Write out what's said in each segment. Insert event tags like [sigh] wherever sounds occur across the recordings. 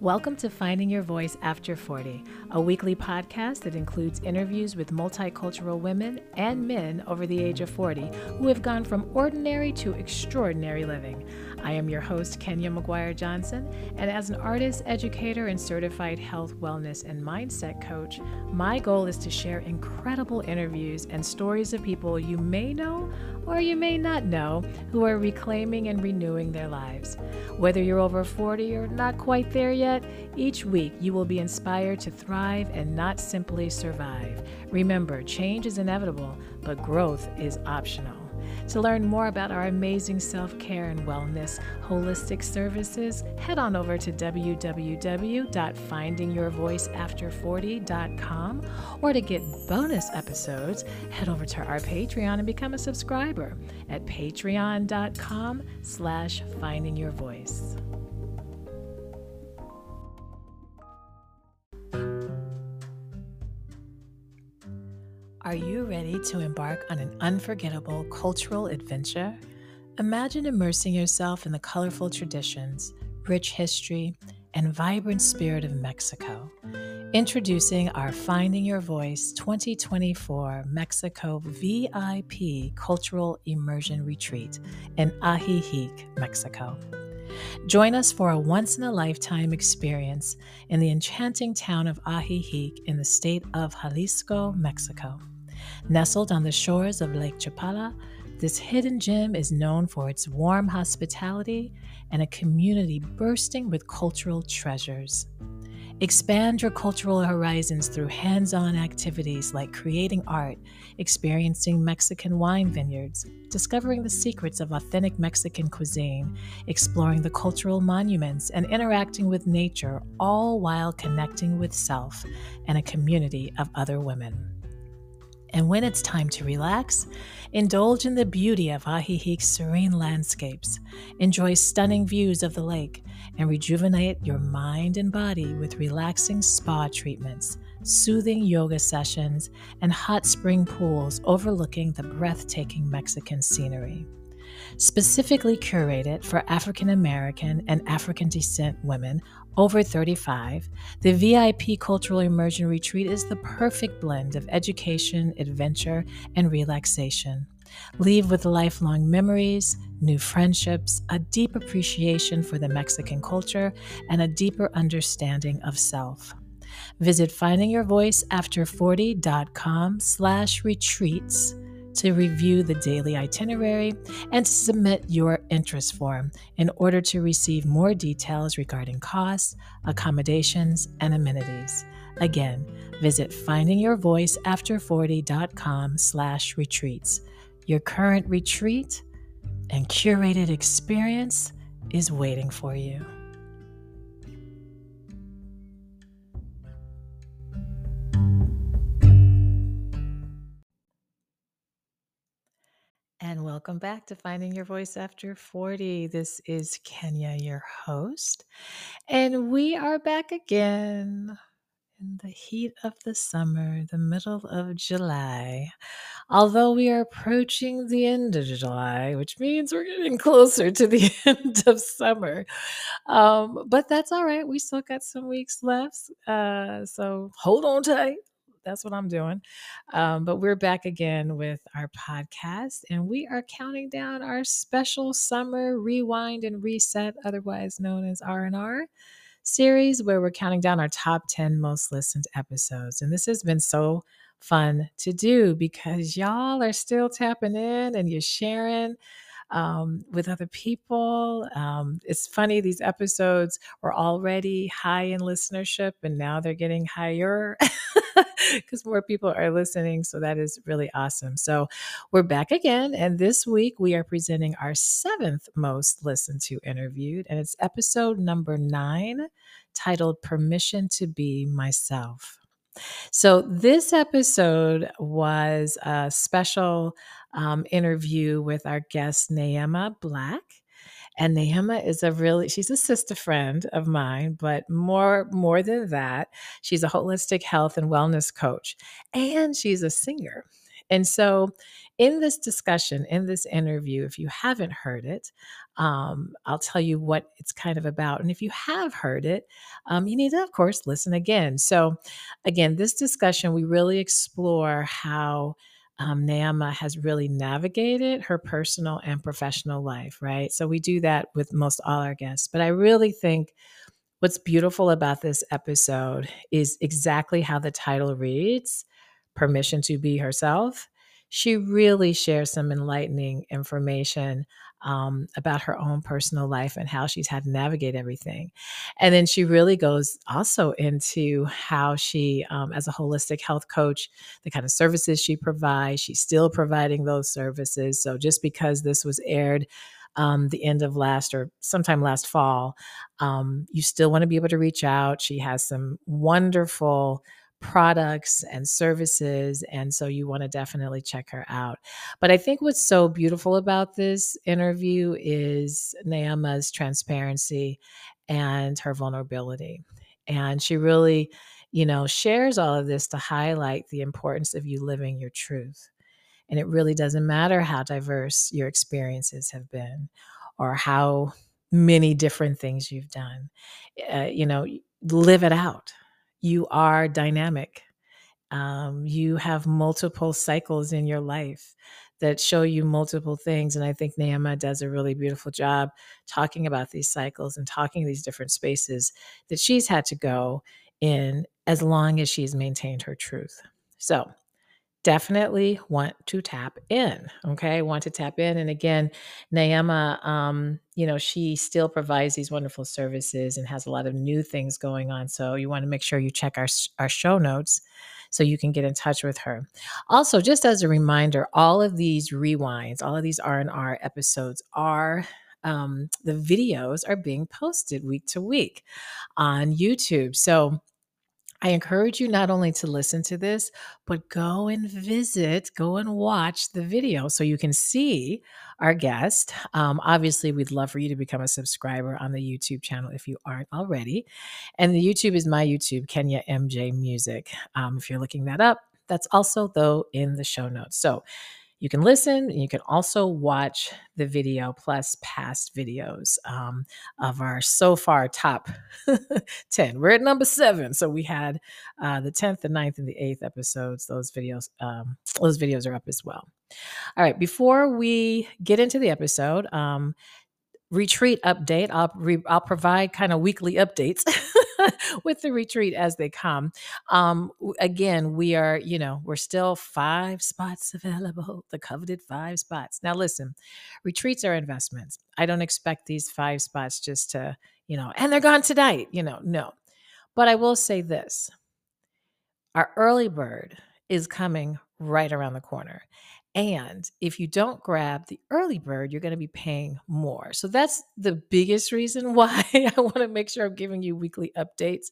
Welcome to Finding Your Voice After 40, a weekly podcast that includes interviews with multicultural women and men over the age of 40 who have gone from ordinary to extraordinary living. I am your host, Kenya McGuire Johnson, and as an artist, educator, and certified health, wellness, and mindset coach, my goal is to share incredible interviews and stories of people you may know or you may not know who are reclaiming and renewing their lives. Whether you're over 40 or not quite there yet, each week you will be inspired to thrive and not simply survive. Remember, change is inevitable, but growth is optional. To learn more about our amazing self care and wellness holistic services, head on over to www.findingyourvoiceafter40.com or to get bonus episodes, head over to our Patreon and become a subscriber at patreon.com slash findingyourvoice. Are you ready to embark on an unforgettable cultural adventure? Imagine immersing yourself in the colorful traditions, rich history, and vibrant spirit of Mexico. Introducing our Finding Your Voice 2024 Mexico VIP Cultural Immersion Retreat in Ajijic, Mexico. Join us for a once in a lifetime experience in the enchanting town of Ajijic in the state of Jalisco, Mexico. Nestled on the shores of Lake Chapala, this hidden gem is known for its warm hospitality and a community bursting with cultural treasures. Expand your cultural horizons through hands on activities like creating art, experiencing Mexican wine vineyards, discovering the secrets of authentic Mexican cuisine, exploring the cultural monuments, and interacting with nature, all while connecting with self and a community of other women. And when it's time to relax, indulge in the beauty of Ajijic's serene landscapes, enjoy stunning views of the lake, and rejuvenate your mind and body with relaxing spa treatments, soothing yoga sessions, and hot spring pools overlooking the breathtaking Mexican scenery. Specifically curated for African American and African descent women over 35, the VIP Cultural Immersion Retreat is the perfect blend of education, adventure, and relaxation. Leave with lifelong memories, new friendships, a deep appreciation for the Mexican culture, and a deeper understanding of self. Visit findingyourvoiceafter40.com slash retreats to review the daily itinerary and to submit your interest form in order to receive more details regarding costs, accommodations, and amenities. Again, visit findingyourvoiceafter40.com slash retreats. Your current retreat and curated experience is waiting for you. And welcome back to Finding Your Voice After 40. This is Kenya, your host. And we are back again in the heat of the summer, the middle of July. Although we are approaching the end of July, which means we're getting closer to the [laughs] end of summer. Um, but that's all right. We still got some weeks left. Uh, so hold on tight that's what I'm doing. Um, but we're back again with our podcast, and we are counting down our special summer rewind and reset, otherwise known as R and R series, where we're counting down our top 10 most listened episodes. And this has been so fun to do because y'all are still tapping in and you're sharing um, with other people. Um, it's funny, these episodes were already high in listenership and now they're getting higher [laughs] because more people are listening. So that is really awesome. So we're back again. And this week we are presenting our seventh most listened to interviewed, and it's episode number nine titled Permission to Be Myself. So, this episode was a special um, interview with our guest, Neema Black. And Neema is a really, she's a sister friend of mine, but more, more than that, she's a holistic health and wellness coach and she's a singer. And so, in this discussion, in this interview, if you haven't heard it, um, I'll tell you what it's kind of about. And if you have heard it, um, you need to, of course, listen again. So, again, this discussion, we really explore how um, Neema has really navigated her personal and professional life, right? So we do that with most all our guests. But I really think what's beautiful about this episode is exactly how the title reads Permission to Be Herself. She really shares some enlightening information um, about her own personal life and how she's had to navigate everything. And then she really goes also into how she, um, as a holistic health coach, the kind of services she provides, she's still providing those services. So just because this was aired, um, the end of last or sometime last fall, um, you still want to be able to reach out. She has some wonderful products and services. And so you want to definitely check her out. But I think what's so beautiful about this interview is Neema's transparency and her vulnerability. And she really, you know, shares all of this to highlight the importance of you living your truth. And it really doesn't matter how diverse your experiences have been or how many different things you've done. Uh, you know, live it out you are dynamic. Um, you have multiple cycles in your life that show you multiple things. And I think Neema does a really beautiful job talking about these cycles and talking these different spaces that she's had to go in as long as she's maintained her truth. So definitely want to tap in. Okay. Want to tap in. And again, Neema, um, you know, she still provides these wonderful services and has a lot of new things going on. So you want to make sure you check our, our show notes so you can get in touch with her. Also, just as a reminder, all of these rewinds, all of these R&R episodes are um, the videos are being posted week to week on YouTube. So I encourage you not only to listen to this, but go and visit, go and watch the video so you can see our guest. Um, obviously, we'd love for you to become a subscriber on the YouTube channel if you aren't already. And the YouTube is my YouTube, Kenya MJ Music. Um, if you're looking that up, that's also, though, in the show notes. So you can listen you can also watch the video plus past videos um, of our so far top [laughs] 10. We're at number seven. So we had uh, the 10th, the 9th, and the 8th episodes. Those videos, um, those videos are up as well. All right, before we get into the episode, um, retreat update. I'll re- I'll provide kind of weekly updates [laughs] [laughs] with the retreat as they come. Um, again, we are, you know, we're still five spots available, the coveted five spots. Now, listen, retreats are investments. I don't expect these five spots just to, you know, and they're gone tonight, you know, no. But I will say this our early bird is coming right around the corner. And if you don't grab the early bird, you're going to be paying more. So that's the biggest reason [laughs] why I want to make sure I'm giving you weekly updates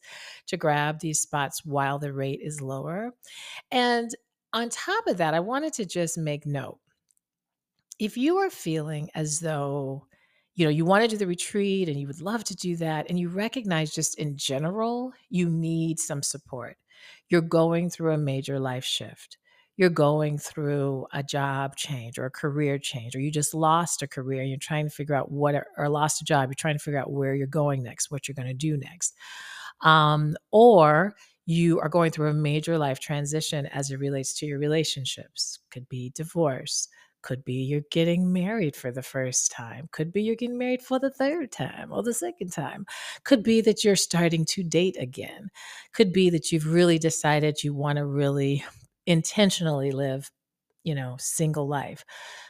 to grab these spots while the rate is lower. And on top of that, I wanted to just make note if you are feeling as though you know you want to do the retreat and you would love to do that and you recognize just in general you need some support you're going through a major life shift you're going through a job change or a career change, or you just lost a career you're trying to figure out what, or lost a job, you're trying to figure out where you're going next, what you're going to do next. Um, or you are going through a major life transition as it relates to your relationships, could be divorce, could be you're getting married for the first time. Could be you're getting married for the third time or the second time. Could be that you're starting to date again. Could be that you've really decided you want to really intentionally live, you know, single life.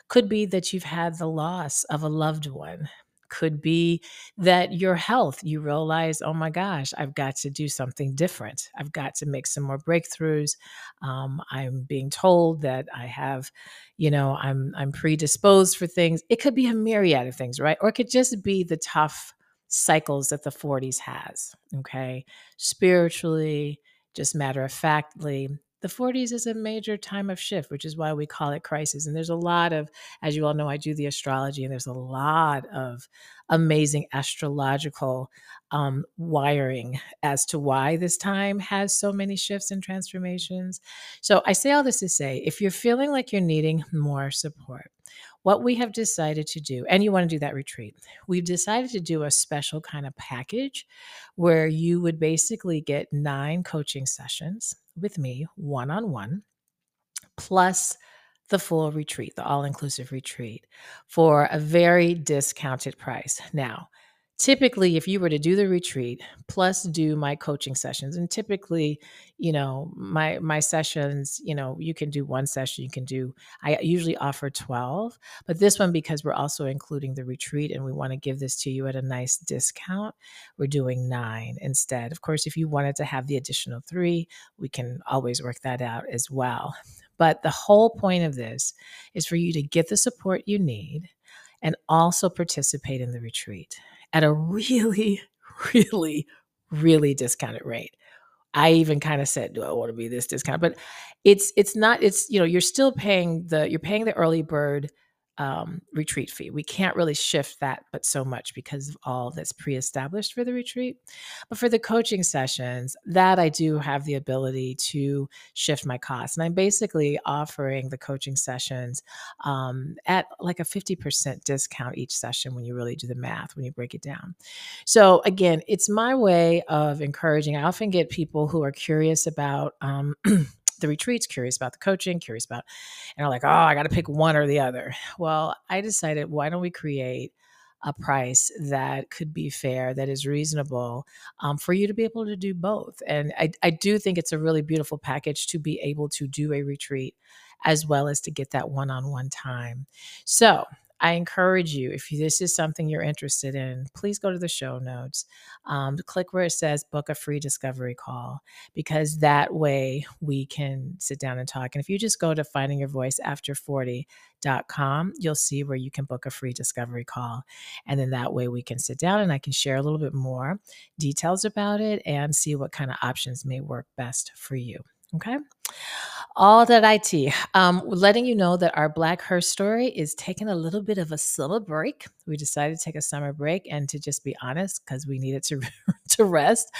Could be that you've had the loss of a loved one. Could be that your health, you realize, oh my gosh, I've got to do something different. I've got to make some more breakthroughs. Um, I'm being told that I have, you know, I'm I'm predisposed for things. It could be a myriad of things, right? Or it could just be the tough cycles that the 40s has. Okay, spiritually, just matter of factly, the 40s is a major time of shift, which is why we call it crisis. And there's a lot of, as you all know, I do the astrology, and there's a lot of amazing astrological um, wiring as to why this time has so many shifts and transformations. So I say all this to say if you're feeling like you're needing more support, what we have decided to do, and you want to do that retreat, we've decided to do a special kind of package where you would basically get nine coaching sessions with me one on one, plus the full retreat, the all inclusive retreat, for a very discounted price. Now, typically if you were to do the retreat plus do my coaching sessions and typically you know my my sessions you know you can do one session you can do i usually offer 12 but this one because we're also including the retreat and we want to give this to you at a nice discount we're doing 9 instead. Of course if you wanted to have the additional 3 we can always work that out as well. But the whole point of this is for you to get the support you need and also participate in the retreat at a [laughs] really, really, really discounted rate. I even kind of said, "Do I want to be this discount?" But it's it's not. It's you know you're still paying the you're paying the early bird um, retreat fee. We can't really shift that, but so much because of all that's pre-established for the retreat. But for the coaching sessions, that I do have the ability to shift my costs, and I'm basically offering the coaching sessions um, at like a 50% discount each session when you really do the math when you break it down. So again, it's my way of encouraging. I often get people who are curious about. Um, [clears throat] the retreats, curious about the coaching, curious about, and are like, oh, I got to pick one or the other. Well, I decided, why don't we create a price that could be fair, that is reasonable um, for you to be able to do both? And I, I do think it's a really beautiful package to be able to do a retreat as well as to get that one on one time. So I encourage you, if this is something you're interested in, please go to the show notes. Um, click where it says book a free discovery call, because that way we can sit down and talk. And if you just go to findingyourvoiceafter40.com, you'll see where you can book a free discovery call. And then that way we can sit down and I can share a little bit more details about it and see what kind of options may work best for you. Okay. All that IT. Um, letting you know that our Black Her story is taking a little bit of a summer break. We decided to take a summer break, and to just be honest, because we needed to [laughs] to rest.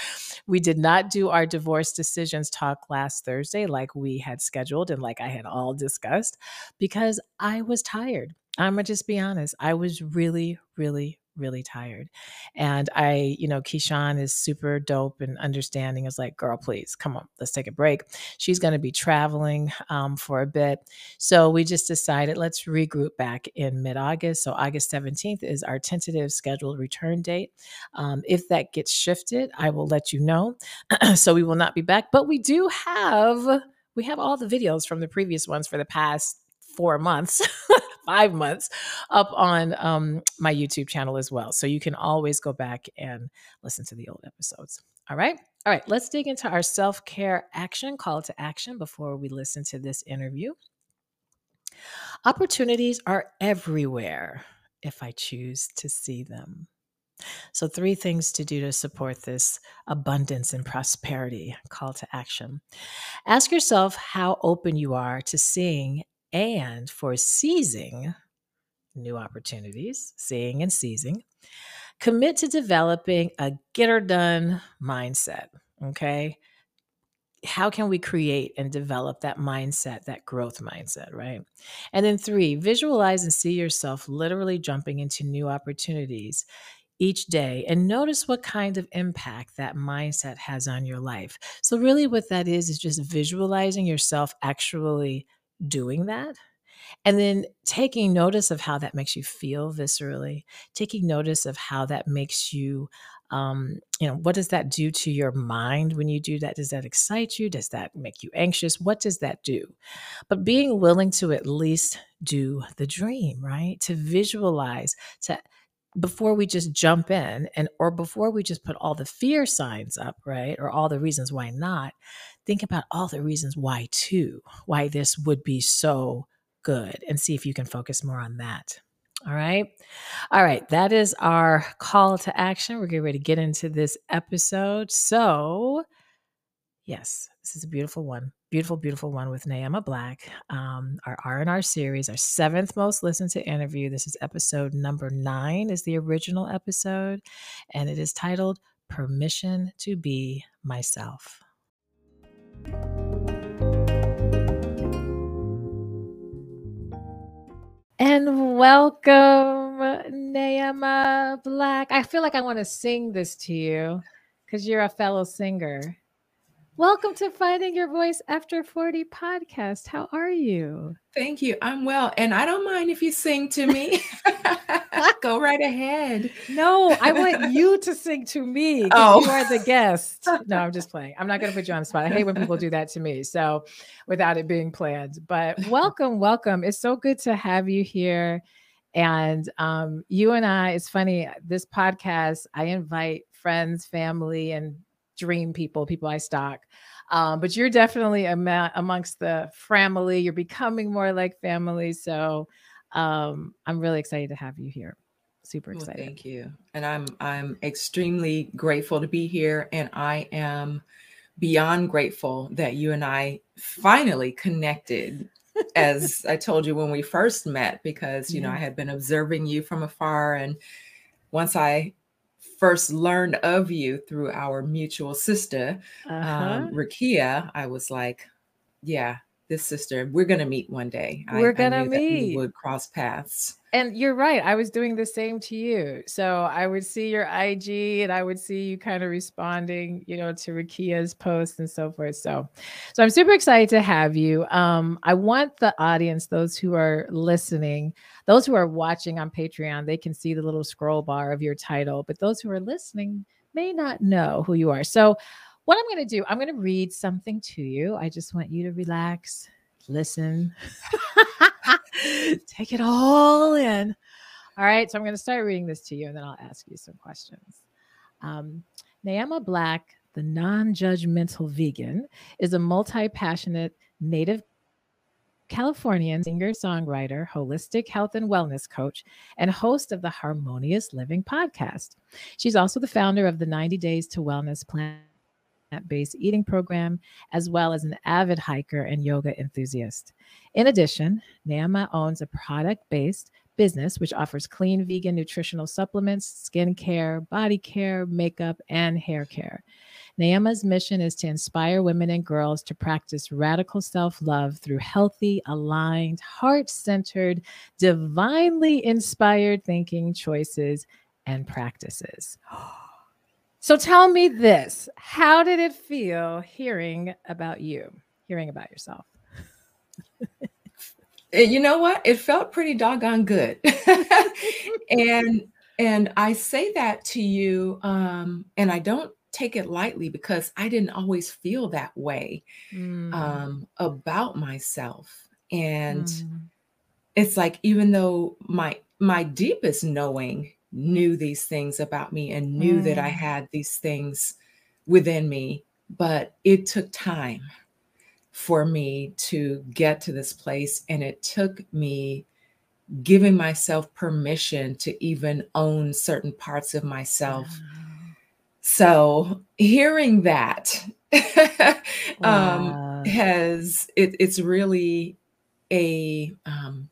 We did not do our divorce decisions talk last Thursday like we had scheduled and like I had all discussed, because I was tired. I'm gonna just be honest. I was really, really, really tired. And I, you know, Keyshawn is super dope and understanding. Is like, girl, please come on, let's take a break. She's going to be traveling um, for a bit. So we just decided let's regroup back in mid August. So August 17th is our tentative scheduled return date. Um, if that gets shifted, I will let you know. [clears throat] so we will not be back, but we do have. We have all the videos from the previous ones for the past four months [laughs] five months up on um, my YouTube channel as well. So you can always go back and listen to the old episodes. All right. All right. Let's dig into our self care action, call to action before we listen to this interview. Opportunities are everywhere if I choose to see them. So, three things to do to support this abundance and prosperity call to action. Ask yourself how open you are to seeing and for seizing new opportunities, seeing and seizing, commit to developing a get her done mindset. Okay. How can we create and develop that mindset, that growth mindset, right? And then three, visualize and see yourself literally jumping into new opportunities each day and notice what kind of impact that mindset has on your life. So, really, what that is, is just visualizing yourself actually doing that and then taking notice of how that makes you feel viscerally taking notice of how that makes you um, you know what does that do to your mind when you do that? Does that excite you? Does that make you anxious? What does that do? But being willing to at least do the dream right? To visualize to before we just jump in and or before we just put all the fear signs up right? Or all the reasons why not think about all the reasons why too why this would be so good and see if you can focus more on that all right all right that is our call to action we're getting ready to get into this episode so Yes, this is a beautiful one. Beautiful, beautiful one with Neema Black. Um, our R&R series, our seventh most listened to interview. This is episode number nine, is the original episode, and it is titled Permission to Be Myself. And welcome, Neema Black. I feel like I want to sing this to you because you're a fellow singer. Welcome to Finding Your Voice After 40 podcast. How are you? Thank you. I'm well. And I don't mind if you sing to me. [laughs] [laughs] Go right ahead. No, I want [laughs] you to sing to me. Oh, you are the guest. No, I'm just playing. I'm not going to put you on the spot. I hate when people do that to me. So, without it being planned, but welcome, welcome. It's so good to have you here. And um, you and I, it's funny, this podcast, I invite friends, family, and dream people, people I stalk. Um, but you're definitely am- amongst the family. You're becoming more like family. So um, I'm really excited to have you here. Super excited. Well, thank you. And I'm I'm extremely grateful to be here. And I am beyond grateful that you and I finally connected. as [laughs] I told you when we first met, because you know I had been observing you from afar, and once I first learned of you through our mutual sister, um, uh-huh. um, Rakia, I was like, yeah, this sister, we're gonna meet one day. We're gonna I meet. we would cross paths. And you're right. I was doing the same to you. So I would see your IG and I would see you kind of responding, you know, to Rakia's posts and so forth. So, so I'm super excited to have you. Um, I want the audience, those who are listening, those who are watching on Patreon, they can see the little scroll bar of your title, but those who are listening may not know who you are. So what I'm going to do, I'm going to read something to you. I just want you to relax, listen, [laughs] take it all in. All right. So I'm going to start reading this to you and then I'll ask you some questions. Um, Black, the non judgmental vegan, is a multi passionate native Californian singer songwriter, holistic health and wellness coach, and host of the Harmonious Living podcast. She's also the founder of the 90 Days to Wellness Plan based eating program, as well as an avid hiker and yoga enthusiast. In addition, Neema owns a product based business which offers clean vegan nutritional supplements, skincare, body care, makeup, and hair care. Neema's mission is to inspire women and girls to practice radical self love through healthy, aligned, heart centered, divinely inspired thinking, choices, and practices. [gasps] Oh, So tell me this how did it feel hearing about you, hearing about yourself? Eh, you know what? It felt pretty doggone good. [laughs] and and I say that to you um and I don't take it lightly because I didn't always feel that way mm. um about myself. And mm. it's like even though my my deepest knowing knew these things about me and knew mm. that I mm. had these things within me, but it took time for me to get to this place. And it took me giving myself permission to even own certain parts of myself. So hearing that [laughs] um, has it, it's really a um,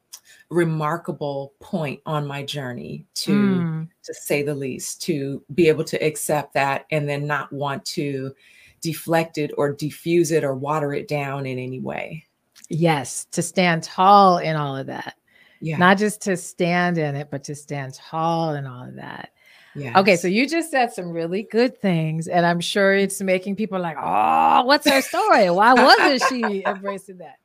remarkable point on my journey to mm. to say the least to be able to accept that and then not want to deflect it or diffuse it or water it down in any way yes to stand tall in all of that yeah not just to stand in it but to stand tall in all of that Yes. Okay, so you just said some really good things, and I'm sure it's making people like, "Oh, what's her story? Why wasn't she [laughs] embracing that?"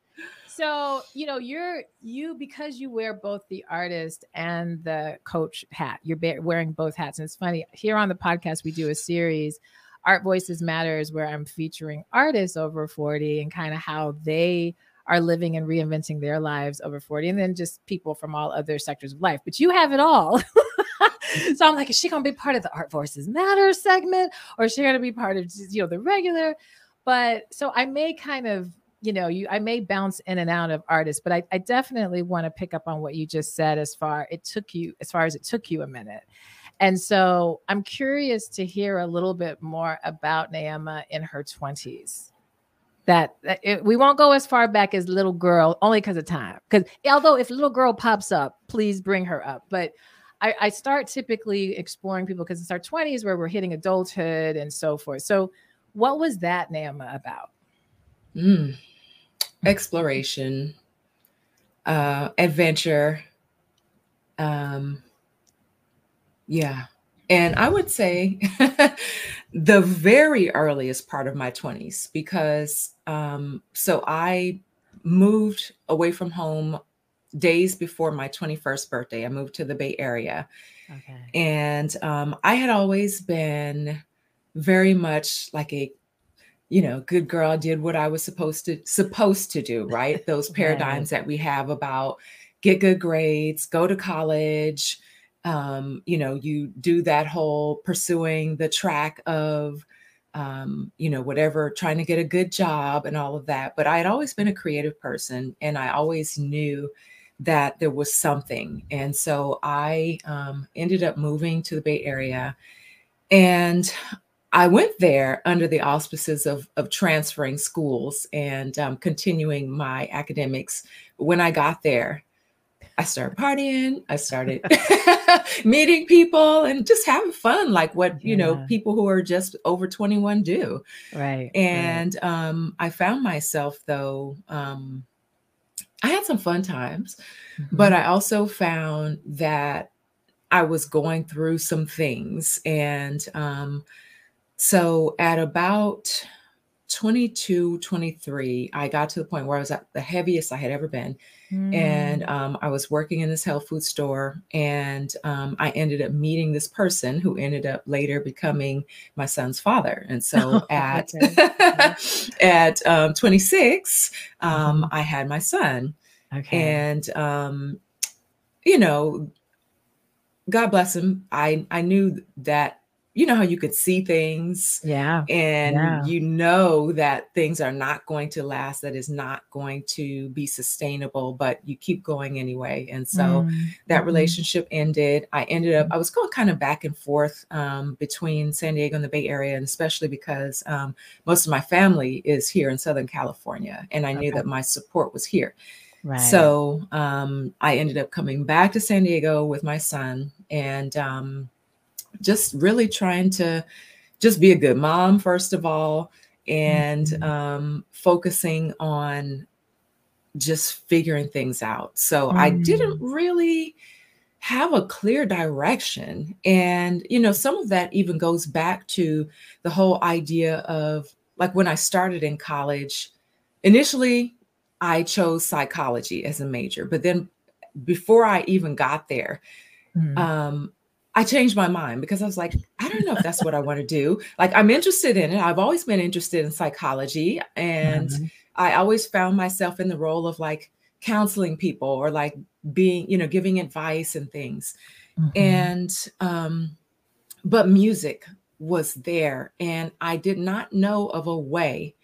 So, you know, you're you because you wear both the artist and the coach hat. You're wearing both hats. And it's funny, here on the podcast we do a series Art Voices Matters where I'm featuring artists over 40 and kind of how they are living and reinventing their lives over 40 and then just people from all other sectors of life. But you have it all. [laughs] so I'm like, is she gonna be part of the Art Voices Matter segment or is she gonna be part of you know the regular? But so I may kind of you know, you I may bounce in and out of artists, but I, I definitely want to pick up on what you just said as far it took you as far as it took you a minute. And so I'm curious to hear a little bit more about Neema in her 20s. that, that it, we won't go as far back as little girl only because of time because although if little girl pops up please bring her up but I, I start typically exploring people because it's our 20s where we're hitting adulthood and so forth so what was that Neema about mm. Exploration uh adventure um yeah and I would say [laughs] the very earliest part of my 20s, because um, so I moved away from home days before my 21st birthday. I moved to the Bay Area. Okay. And um, I had always been very much like a you know good girl did what i was supposed to supposed to do right [laughs] those paradigms right. that we have about get good grades go to college um, you know, you do that whole pursuing the track of, um, you know, whatever, trying to get a good job and all of that. But I had always been a creative person and I always knew that there was something. And so I um, ended up moving to the Bay Area and I went there under the auspices of, of transferring schools and um, continuing my academics. When I got there, I started partying. I started [laughs] [laughs] meeting people and just having fun, like what you know people who are just over 21 do. Right. And right. Um, I found myself though. Um, I had some fun times, mm-hmm. but I also found that I was going through some things, and um, so at about 22, 23, I got to the point where I was at the heaviest I had ever been. Mm. And um, I was working in this health food store, and um, I ended up meeting this person who ended up later becoming my son's father. And so [laughs] at [laughs] at um, 26, um, mm. I had my son. Okay. And um, you know, God bless him. I I knew that you know how you could see things yeah and yeah. you know that things are not going to last that is not going to be sustainable but you keep going anyway and so mm-hmm. that relationship ended i ended up i was going kind of back and forth um, between san diego and the bay area and especially because um, most of my family is here in southern california and i okay. knew that my support was here Right. So um, I ended up coming back to San Diego with my son, and um, just really trying to just be a good mom first of all and mm-hmm. um, focusing on just figuring things out so mm. i didn't mm. really have a clear direction and you know some of that even goes back to the whole idea of like when i started in college initially i chose psychology as a major but then before i even got there mm. um, I changed my mind because I was like, I don't know if that's what I want to do. Like, I'm interested in it. I've always been interested in psychology. And mm-hmm. I always found myself in the role of like counseling people or like being, you know, giving advice and things. Mm-hmm. And, um, but music was there. And I did not know of a way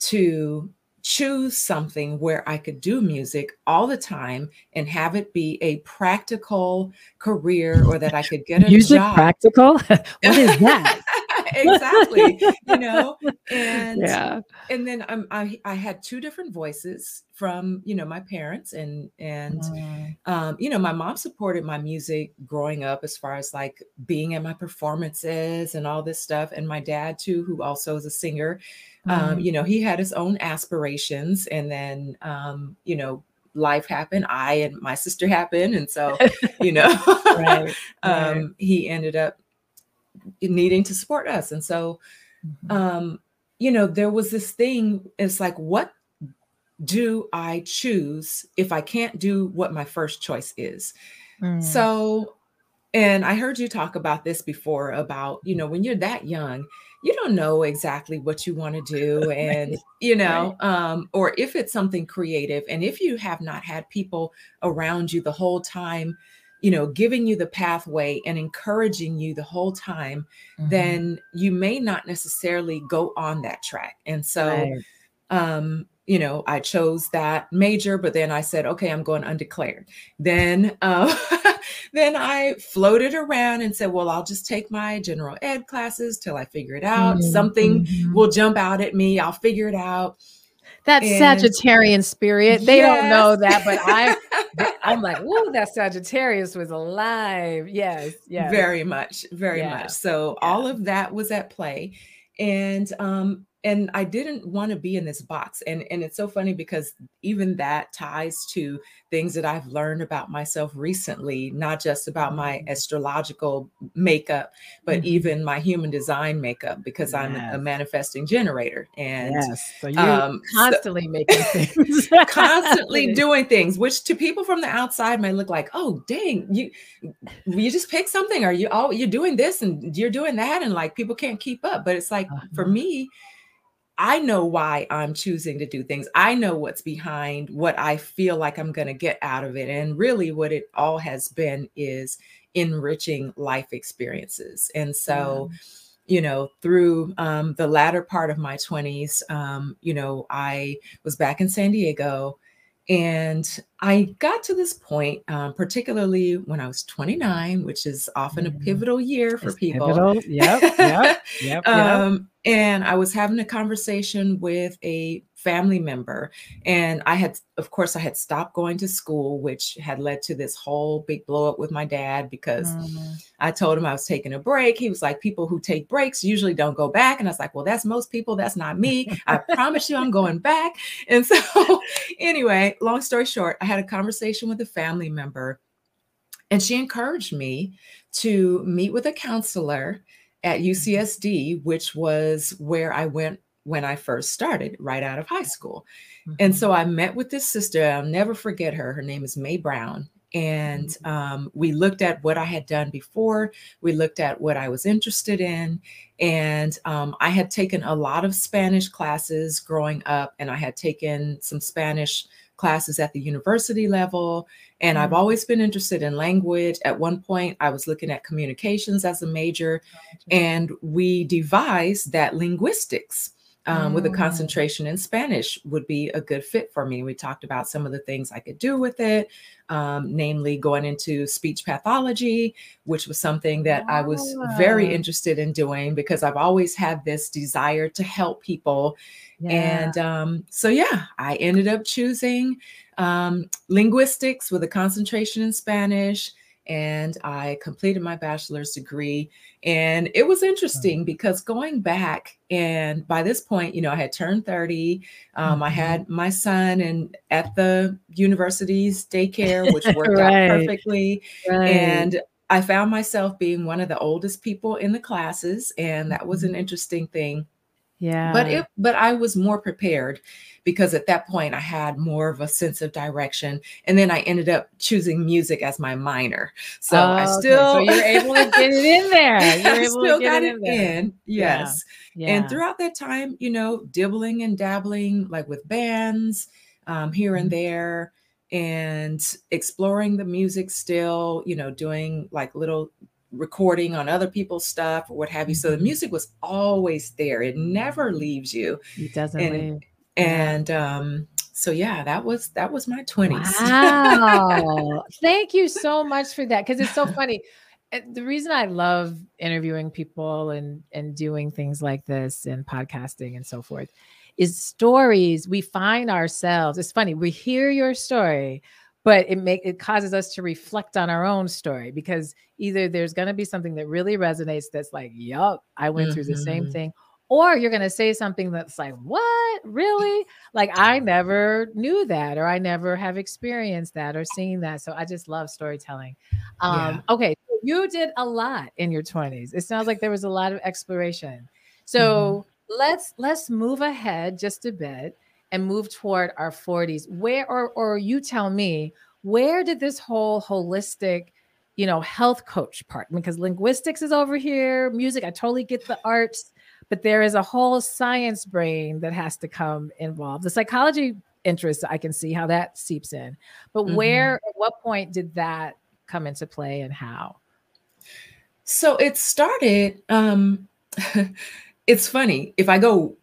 to choose something where I could do music all the time and have it be a practical career or that I could get a music job. practical? [laughs] what is that? [laughs] exactly. you know, [laughs] and yeah. and then um, I I had two different voices from you know my parents and and mm. um, you know my mom supported my music growing up as far as like being at my performances and all this stuff and my dad too who also is a singer um, mm-hmm. you know, he had his own aspirations, and then, um, you know, life happened. I and my sister happened, and so, [laughs] you know, [laughs] right, um, he ended up needing to support us, and so, mm-hmm. um, you know, there was this thing. It's like, what do I choose if I can't do what my first choice is? Mm. So, and I heard you talk about this before about, you know, when you're that young, you don't know exactly what you want to do [laughs] and you know um, or if it's something creative and if you have not had people around you the whole time you know giving you the pathway and encouraging you the whole time mm-hmm. then you may not necessarily go on that track and so right. um you know i chose that major but then i said okay i'm going undeclared then uh, [laughs] then I floated around and said, well, I'll just take my general ed classes till I figure it out. Mm-hmm. Something mm-hmm. will jump out at me. I'll figure it out. That and, Sagittarian spirit. They yes. don't know that, but I I'm like, whoa, that Sagittarius was alive. Yes, yes. Very much, very yeah. much. So yeah. all of that was at play. And um, and I didn't want to be in this box. And and it's so funny because even that ties to things that I've learned about myself recently, not just about my mm-hmm. astrological makeup, but mm-hmm. even my human design makeup because yes. I'm a manifesting generator. And yes, so you're um, constantly so, making [laughs] things, constantly doing things, which to people from the outside may look like, oh dang, you you just pick something, or you oh you're doing this and you're doing that, and like people can't keep up. But it's like uh-huh. for me I know why I'm choosing to do things. I know what's behind what I feel like I'm going to get out of it. And really, what it all has been is enriching life experiences. And so, you know, through um, the latter part of my 20s, um, you know, I was back in San Diego and I got to this point, um, particularly when I was 29, which is often a mm-hmm. pivotal year for it's people. Pivotal. Yep, [laughs] yep, yep, um, and I was having a conversation with a family member, and I had, of course, I had stopped going to school, which had led to this whole big blow up with my dad because mm-hmm. I told him I was taking a break. He was like, "People who take breaks usually don't go back," and I was like, "Well, that's most people. That's not me. I [laughs] promise you, I'm going back." And so, [laughs] anyway, long story short, I had a conversation with a family member, and she encouraged me to meet with a counselor at mm-hmm. UCSD, which was where I went when I first started, right out of high school. Mm-hmm. And so I met with this sister. I'll never forget her. Her name is May Brown. And mm-hmm. um, we looked at what I had done before. We looked at what I was interested in. And um, I had taken a lot of Spanish classes growing up, and I had taken some Spanish classes at the university level. And I've mm. always been interested in language. At one point, I was looking at communications as a major, and we devised that linguistics. Um, with a mm. concentration in Spanish would be a good fit for me. We talked about some of the things I could do with it, um, namely going into speech pathology, which was something that I was very interested in doing because I've always had this desire to help people yeah. And um, so, yeah, I ended up choosing um, linguistics with a concentration in Spanish. And I completed my bachelor's degree. And it was interesting because going back, and by this point, you know, I had turned 30. Um, mm-hmm. I had my son and at the university's daycare, which [laughs] worked right. out perfectly. Right. And I found myself being one of the oldest people in the classes. And that was an mm-hmm. interesting thing yeah. But it but I was more prepared because at that point I had more of a sense of direction. And then I ended up choosing music as my minor. So oh, I still okay. so you're able to get it in there. [laughs] You're I still got it, in, in. Yes. Yeah. yeah. And throughout that time, you know, dibbling and dabbling like with bands um, here and mm-hmm. there and exploring the music still, you know, doing like little recording on other people's stuff or what have you. So the mm-hmm. music was always there. It never leaves you. It doesn't and, leave. And um so yeah, that was that was my 20s. Wow. [laughs] Thank you so much for that cuz it's so funny. The reason I love interviewing people and and doing things like this and podcasting and so forth is stories we find ourselves. It's funny, we hear your story, but it make it causes us to reflect on our own story because either there's going to be something that really resonates that's like yup i went mm-hmm. through the same mm-hmm. thing or you're going to say something that's like what really like i never knew that or i never have experienced that or seen that so i just love storytelling um yeah. okay you did a lot in your 20s it sounds like there was a lot of exploration so mm-hmm. let's let's move ahead just a bit and move toward our 40s where or or you tell me where did this whole holistic you know health coach part because linguistics is over here music i totally get the arts but there is a whole science brain that has to come involved. The psychology interest i can see how that seeps in but mm-hmm. where at what point did that come into play and how? So it started um [laughs] it's funny if i go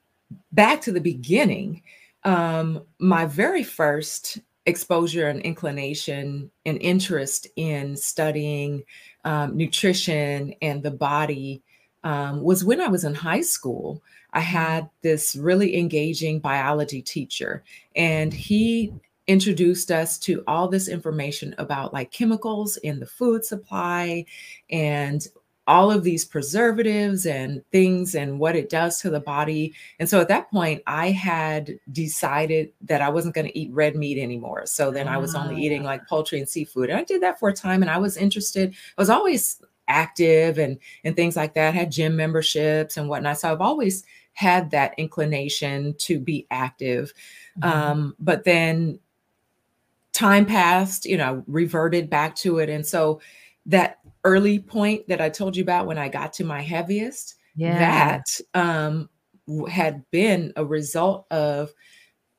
back to the beginning um, my very first exposure and inclination and interest in studying um, nutrition and the body um, was when I was in high school. I had this really engaging biology teacher, and he introduced us to all this information about like chemicals in the food supply and all of these preservatives and things and what it does to the body. And so at that point, I had decided that I wasn't going to eat red meat anymore. So then I was only eating like poultry and seafood. And I did that for a time and I was interested. I was always active and and things like that, had gym memberships and whatnot. So I've always had that inclination to be active. Mm-hmm. Um, but then time passed, you know, reverted back to it. And so that early point that I told you about when I got to my heaviest, yeah. that um, had been a result of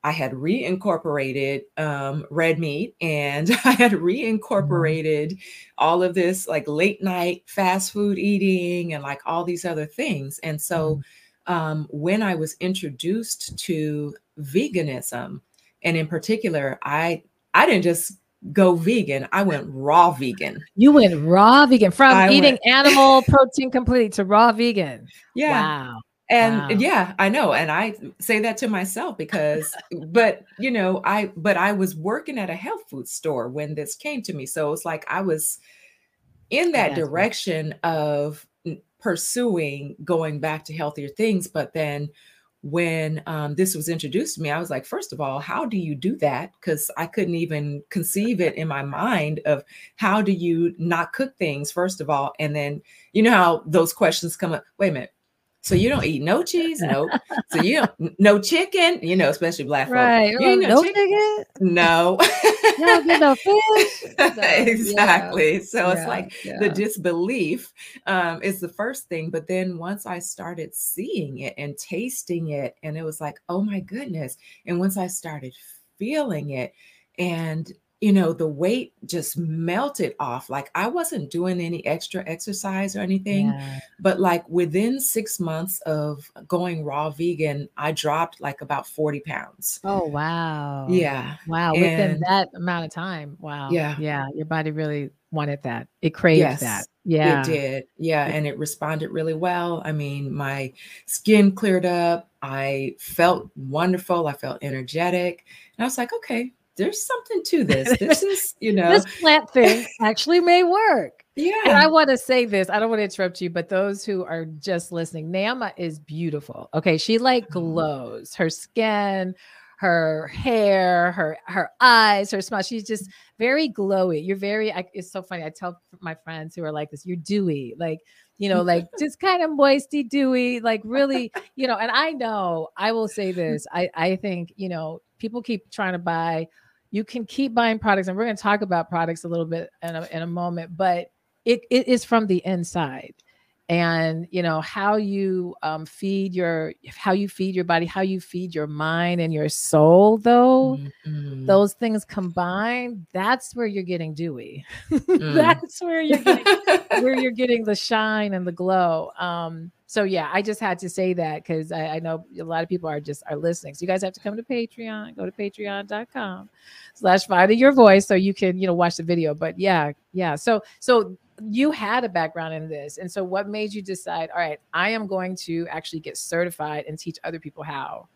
I had reincorporated um, red meat and [laughs] I had mm-hmm. reincorporated mm. all of this like late night fast food eating and like all these other things. And so mm. um, when I was introduced to veganism, and in particular, I I didn't just go vegan. I went raw vegan. You went raw vegan from I eating went... animal protein completely to raw vegan. Yeah. Wow. And wow. yeah, I know. And I say that to myself because, but you know, I, but I was working at a health food store when this came to me. So it's like I was in that direction of pursuing going back to healthier things. But then when um, this was introduced to me, I was like, first of all, how do you do that? Because I couldn't even conceive it in my mind of how do you not cook things, first of all. And then, you know, how those questions come up. Wait a minute, so you don't eat no cheese, no. So you don't no chicken, you know, especially black right. folk. You no, no chicken? chicken? No. [laughs] no, no fish. [laughs] No. exactly. Yeah. So yeah. it's like yeah. the disbelief um, is the first thing. But then once I started seeing it and tasting it, and it was like, oh my goodness. And once I started feeling it and you know, the weight just melted off. Like I wasn't doing any extra exercise or anything, yeah. but like within six months of going raw vegan, I dropped like about 40 pounds. Oh, wow. Yeah. Wow. And within that amount of time. Wow. Yeah. Yeah. Your body really wanted that. It craved yes, that. Yeah. It did. Yeah. And it responded really well. I mean, my skin cleared up. I felt wonderful. I felt energetic. And I was like, okay, there's something to this. [laughs] This is, you know, this plant thing actually may work. Yeah. And I want to say this. I don't want to interrupt you, but those who are just listening, Neema is beautiful. Okay. She like mm-hmm. glows. Her skin, her hair, her her eyes, her smile. She's just mm-hmm. very glowy. You're very. I, it's so funny. I tell my friends who are like this, you're dewy, like you know, like [laughs] just kind of moisty, dewy, like really, you know. And I know I will say this. I I think you know people keep trying to buy you can keep buying products and we're going to talk about products a little bit in a, in a moment but it, it is from the inside and you know how you um, feed your how you feed your body how you feed your mind and your soul though mm-hmm. those things combined that's where you're getting dewy [laughs] mm. that's where you're getting where you're getting the shine and the glow um so yeah, I just had to say that because I, I, know a lot of people are just are listening. So you guys have to come to Patreon, go to patreon.com slash finding your voice so you can, you know, watch the video. But yeah, yeah. So so you had a background in this. And so what made you decide, all right, I am going to actually get certified and teach other people how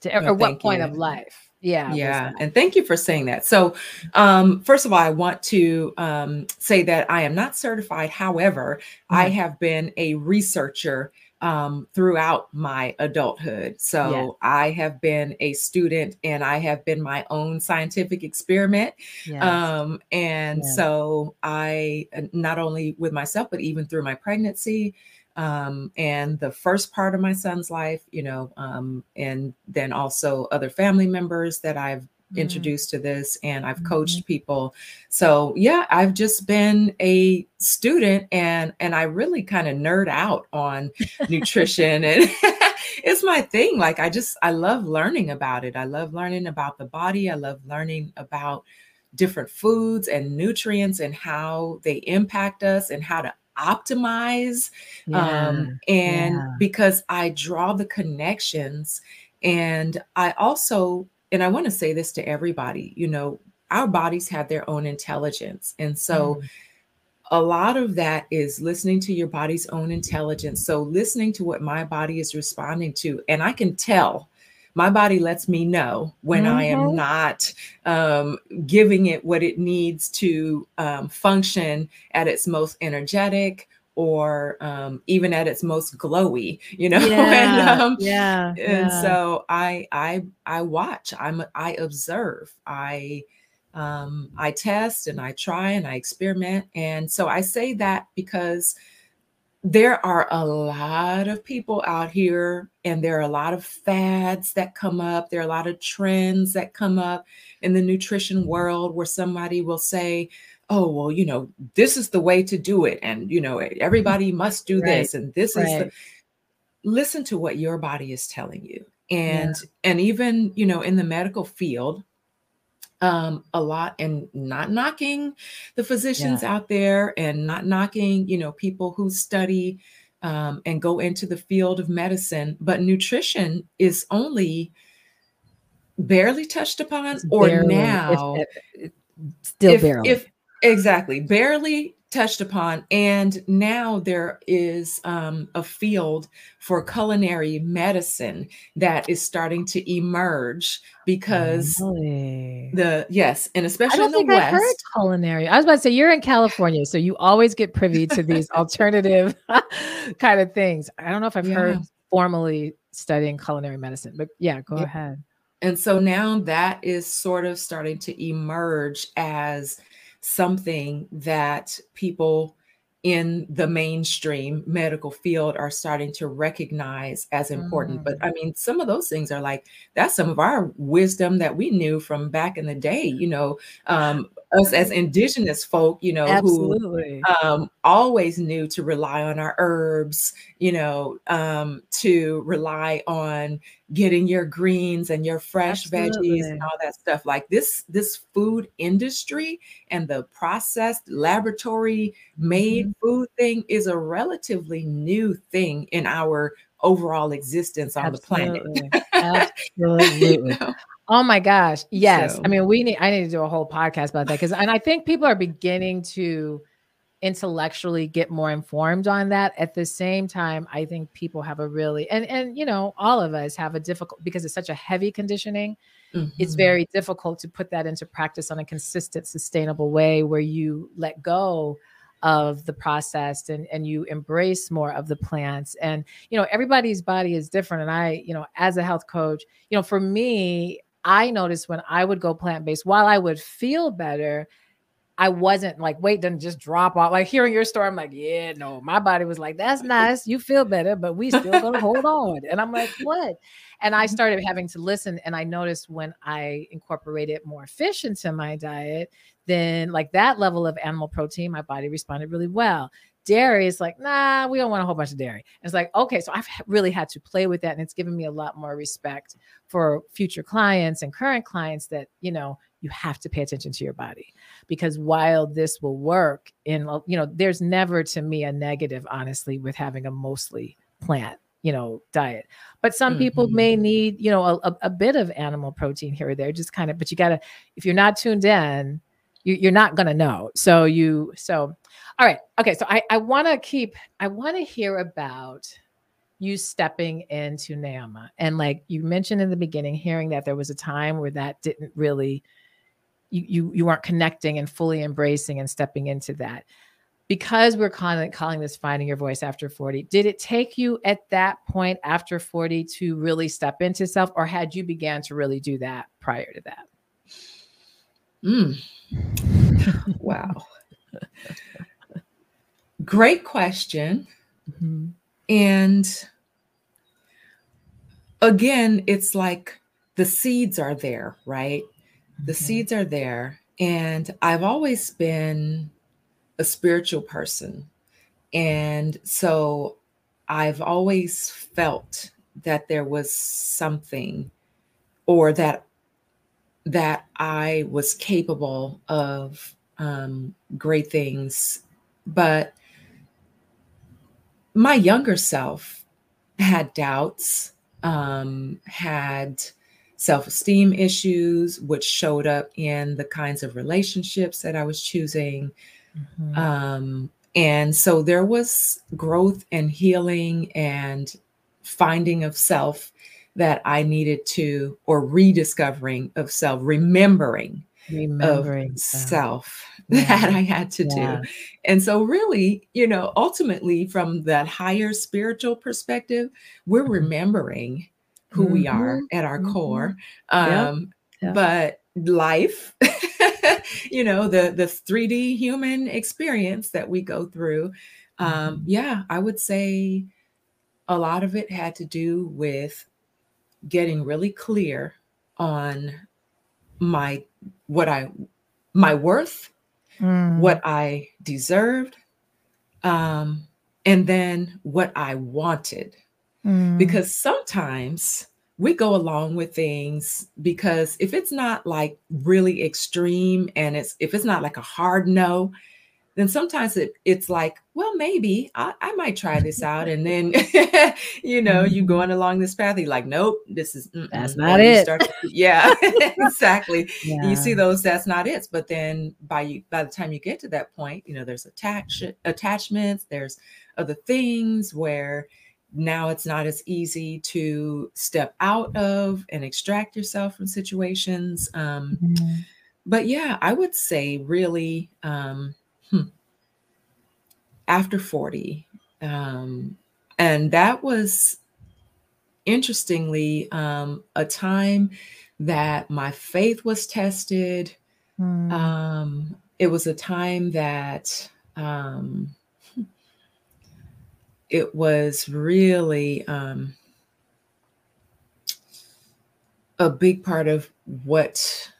to or what point you. of life? yeah yeah and thank you for saying that so um, first of all i want to um, say that i am not certified however mm-hmm. i have been a researcher um, throughout my adulthood so yes. i have been a student and i have been my own scientific experiment yes. Um, and yes. so i uh, not only with myself but even through my pregnancy um, and the first part of my son's life, you know, um, and then also other family members that I've. Introduced to this and I've coached mm-hmm. people. So yeah, I've just been a student and and I really kind of nerd out on [laughs] nutrition and [laughs] it's my thing. Like I just I love learning about it. I love learning about the body. I love learning about different foods and nutrients and how they impact us and how to optimize yeah, um, and yeah. because i draw the connections and i also and I want to say this to everybody, you know, our bodies have their own intelligence. And so mm. a lot of that is listening to your body's own intelligence. So listening to what my body is responding to. And I can tell my body lets me know when mm-hmm. I am mm-hmm. not um, giving it what it needs to um, function at its most energetic or um, even at its most glowy, you know. [laughs] Yeah, and, um, yeah. And yeah. so I I I watch. I'm I observe. I um, I test and I try and I experiment. And so I say that because there are a lot of people out here and there are a lot of fads that come up there are a lot of trends that come up in the nutrition world where somebody will say oh well you know this is the way to do it and you know everybody must do right. this and this right. is the listen to what your body is telling you and yeah. and even you know in the medical field um, a lot and not knocking the physicians yeah. out there and not knocking, you know, people who study um, and go into the field of medicine, but nutrition is only barely touched upon, or barely, now if, if, still if, barely. If exactly barely touched upon. And now there is um, a field for culinary medicine that is starting to emerge because really? the yes, and especially in the West. I heard culinary. I was about to say you're in California, so you always get privy to these [laughs] alternative [laughs] kind of things. I don't know if I've yeah. heard formally studying culinary medicine, but yeah, go yeah. ahead. And so now that is sort of starting to emerge as something that people in the mainstream medical field are starting to recognize as important. Mm. But I mean, some of those things are like that's some of our wisdom that we knew from back in the day, you know, um, us as indigenous folk, you know, Absolutely. who um, always knew to rely on our herbs, you know, um, to rely on getting your greens and your fresh Absolutely. veggies and all that stuff. Like this, this food industry and the processed laboratory made mm-hmm. food thing is a relatively new thing in our overall existence on Absolutely. the planet. Absolutely. [laughs] you know? Oh my gosh. Yes. So. I mean, we need I need to do a whole podcast about that because and I think people are beginning to intellectually get more informed on that. At the same time, I think people have a really and and you know, all of us have a difficult because it's such a heavy conditioning. Mm-hmm. It's very difficult to put that into practice on a consistent, sustainable way where you let go of the process and and you embrace more of the plants and you know everybody's body is different and i you know as a health coach you know for me I noticed when I would go plant based, while I would feel better, I wasn't like, wait, doesn't just drop off. Like hearing your story, I'm like, yeah, no, my body was like, that's nice. You feel better, but we still gonna hold on. And I'm like, what? And I mm-hmm. started having to listen. And I noticed when I incorporated more fish into my diet, then like that level of animal protein, my body responded really well dairy is like, nah, we don't want a whole bunch of dairy. And it's like, okay, so I've really had to play with that. And it's given me a lot more respect for future clients and current clients that, you know, you have to pay attention to your body because while this will work in, you know, there's never to me a negative, honestly, with having a mostly plant you know diet but some mm-hmm. people may need you know a, a, bit of animal protein here or there just kind of but you gotta if you're not tuned in you, you're not gonna know so you so all right. Okay. So I, I want to keep, I want to hear about you stepping into Neema. And like you mentioned in the beginning, hearing that there was a time where that didn't really, you, you, you weren't connecting and fully embracing and stepping into that. Because we're calling, calling this finding your voice after 40, did it take you at that point after 40 to really step into self, or had you began to really do that prior to that? Mm. [laughs] wow. Great question. Mm-hmm. And again, it's like the seeds are there, right? The seeds are there. And I've always been a spiritual person. And so I've always felt that there was something or that that I was capable of um, great things. But my younger self had doubts, um, had self esteem issues, which showed up in the kinds of relationships that I was choosing. Mm-hmm. Um, and so there was growth and healing and finding of self that I needed to, or rediscovering of self, remembering, remembering of self [laughs] yeah. that I had to yeah. do. And so, really, you know, ultimately, from that higher spiritual perspective, we're mm-hmm. remembering who mm-hmm. we are at our mm-hmm. core. Um. But life, [laughs] you know, the the 3D human experience that we go through. Um, mm-hmm. yeah, I would say a lot of it had to do with getting really clear on my what I my worth, mm. what I deserved, um, and then what I wanted. Mm. Because sometimes we go along with things because if it's not like really extreme and it's if it's not like a hard no, then sometimes it, it's like, well, maybe I, I might try this out. And then, [laughs] you know, you mm-hmm. going along this path, you're like, nope, this is that's not it. To, yeah, [laughs] exactly. Yeah. You see those, that's not it. But then by you, by the time you get to that point, you know, there's attach attachments, there's other things where now it's not as easy to step out of and extract yourself from situations. Um, mm-hmm. But yeah, I would say really, um, hmm, after 40. Um, and that was interestingly um, a time that my faith was tested. Mm. Um, it was a time that um, it was really um, a big part of what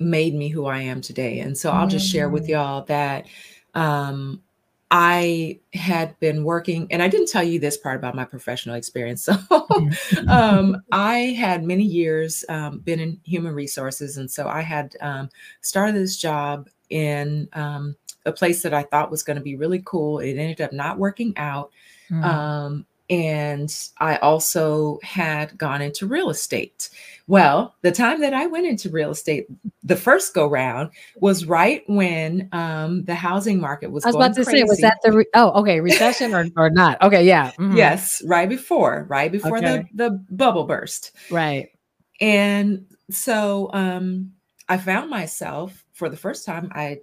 made me who I am today. And so I'll just share with mm. y'all that um, I had been working, and I didn't tell you this part about my professional experience. [laughs] So, [laughs] um, I had many years um, been in human resources, and so I had um, started this job in um, a place that I thought was going to be really cool. It ended up not working out. Mm and I also had gone into real estate. Well, the time that I went into real estate, the first go round was right when um, the housing market was. I was about to crazy. say, was that the re- oh okay recession or or not? Okay, yeah, mm-hmm. yes, right before, right before okay. the the bubble burst, right. And so um, I found myself for the first time. I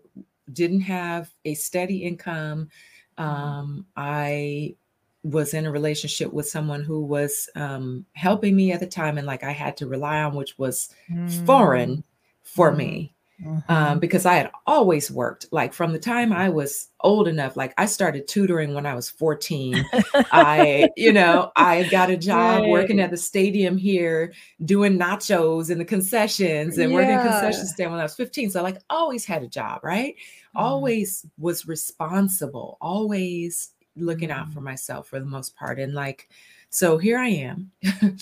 didn't have a steady income. Mm-hmm. Um, I was in a relationship with someone who was um, helping me at the time and like I had to rely on, which was mm. foreign for mm. me. Mm-hmm. Um, because I had always worked like from the time I was old enough, like I started tutoring when I was 14. I, you [laughs] know, I got a job right. working at the stadium here doing nachos in the concessions and yeah. working concession stand when I was 15. So like always had a job, right? Mm. Always was responsible, always looking out for myself for the most part. And like, so here I am. [laughs]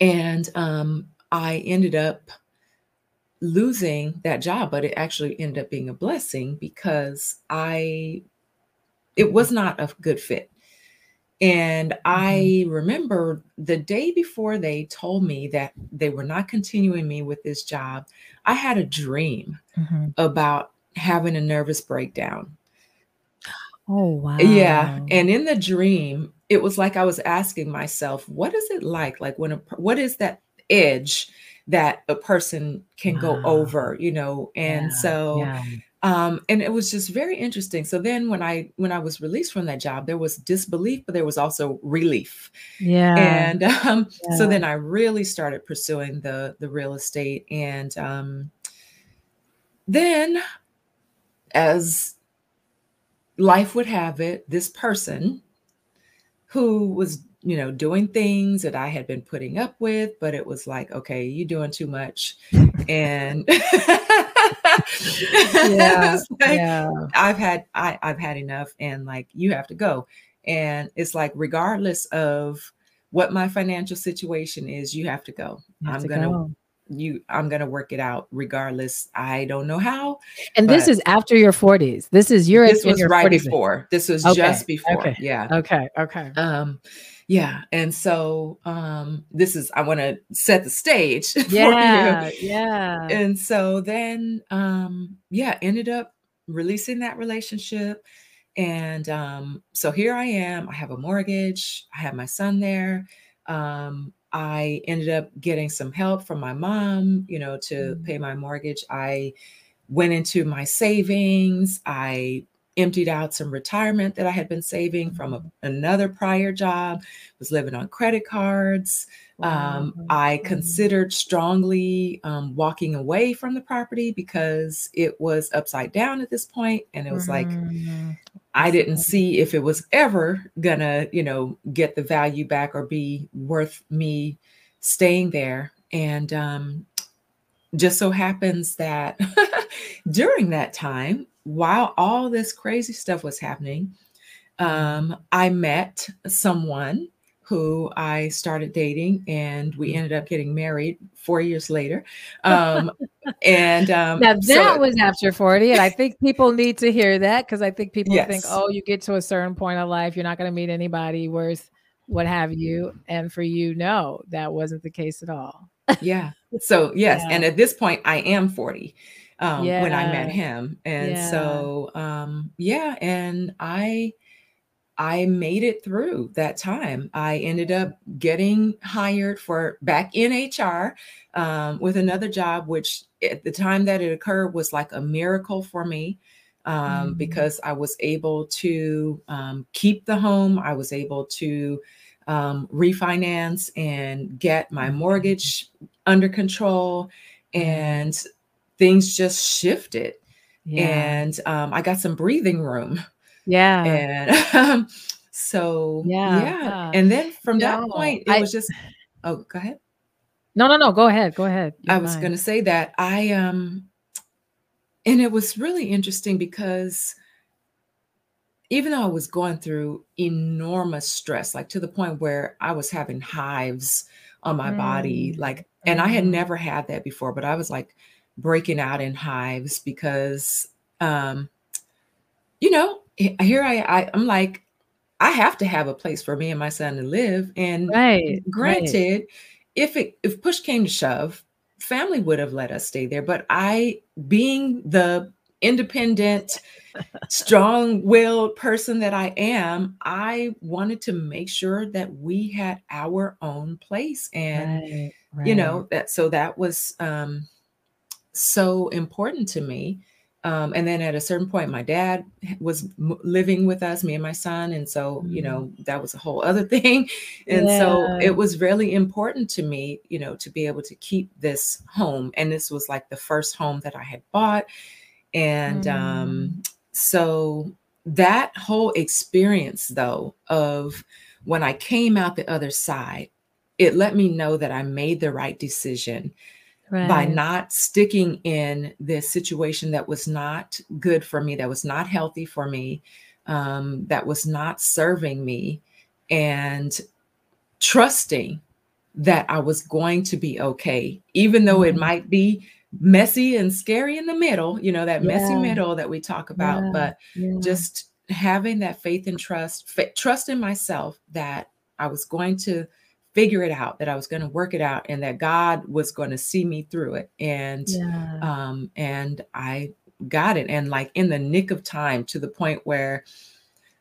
and um, I ended up losing that job, but it actually ended up being a blessing because I, it was not a good fit. And I mm-hmm. remember the day before they told me that they were not continuing me with this job, I had a dream mm-hmm. about having a nervous breakdown Oh, wow. Yeah. And in the dream, it was like I was asking myself, what is it like? Like when a, what is that edge that a person can wow. go over, you know? And yeah. so, yeah. um, and it was just very interesting. So then when I, when I was released from that job, there was disbelief, but there was also relief. Yeah. And, [laughs] um, yeah. so then I really started pursuing the, the real estate and, um, then as life would have it, this person who was, you know, doing things that I had been putting up with, but it was like, okay, you're doing too much. And [laughs] [laughs] yeah, [laughs] like, yeah. I've had I, I've had enough and like you have to go. And it's like regardless of what my financial situation is, you have to go. Have I'm to gonna go you i'm going to work it out regardless i don't know how and this is after your 40s this is your this was right 40s. before this was okay. just before okay. yeah okay okay um yeah. And so um, this is, I want to set the stage yeah, [laughs] for you. Yeah. And so then, um, yeah, ended up releasing that relationship. And um, so here I am. I have a mortgage. I have my son there. Um, I ended up getting some help from my mom, you know, to mm-hmm. pay my mortgage. I went into my savings. I emptied out some retirement that I had been saving from a, another prior job, was living on credit cards. Um, I considered strongly um, walking away from the property because it was upside down at this point, and it was like mm-hmm. I didn't see if it was ever gonna, you know, get the value back or be worth me staying there. And um, just so happens that [laughs] during that time, while all this crazy stuff was happening, um, I met someone who I started dating, and we ended up getting married four years later. [laughs] Um, and um, now that so, was after 40. And I think people need to hear that because I think people yes. think, oh, you get to a certain point of life, you're not going to meet anybody worth what have you. And for you, no, that wasn't the case at all. yeah. So, yes. Yeah. And at this point, I am 40 um, yeah. when I met him. And yeah. so, um, yeah, and I, I made it through that time. I ended up getting hired for back in HR um, with another job, which at the time that it occurred was like a miracle for me um, mm-hmm. because I was able to um, keep the home. I was able to um, refinance and get my mm-hmm. mortgage under control. Mm-hmm. And things just shifted. Yeah. And um, I got some breathing room. Yeah. And um, [laughs] so, yeah. yeah. And then from no, that point, it I, was just, oh, go ahead. No, no, no. Go ahead. Go ahead. You're I was going to say that I, um, and it was really interesting because even though I was going through enormous stress, like to the point where I was having hives on my mm. body, like, and I had mm-hmm. never had that before, but I was like breaking out in hives because um you know here I, I i'm like i have to have a place for me and my son to live and right, granted right. if it if push came to shove family would have let us stay there but i being the independent strong-willed person that i am i wanted to make sure that we had our own place and right, you know that so that was um so important to me. Um, and then at a certain point, my dad was m- living with us, me and my son. And so, mm-hmm. you know, that was a whole other [laughs] thing. And yeah. so it was really important to me, you know, to be able to keep this home. And this was like the first home that I had bought. And mm-hmm. um, so that whole experience, though, of when I came out the other side, it let me know that I made the right decision right. by not sticking in this situation that was not good for me, that was not healthy for me, um, that was not serving me, and trusting that I was going to be okay, even though mm-hmm. it might be messy and scary in the middle, you know, that yeah. messy middle that we talk about, yeah. but yeah. just having that faith and trust, fa- trust in myself that I was going to figure it out that i was going to work it out and that god was going to see me through it and yeah. um and i got it and like in the nick of time to the point where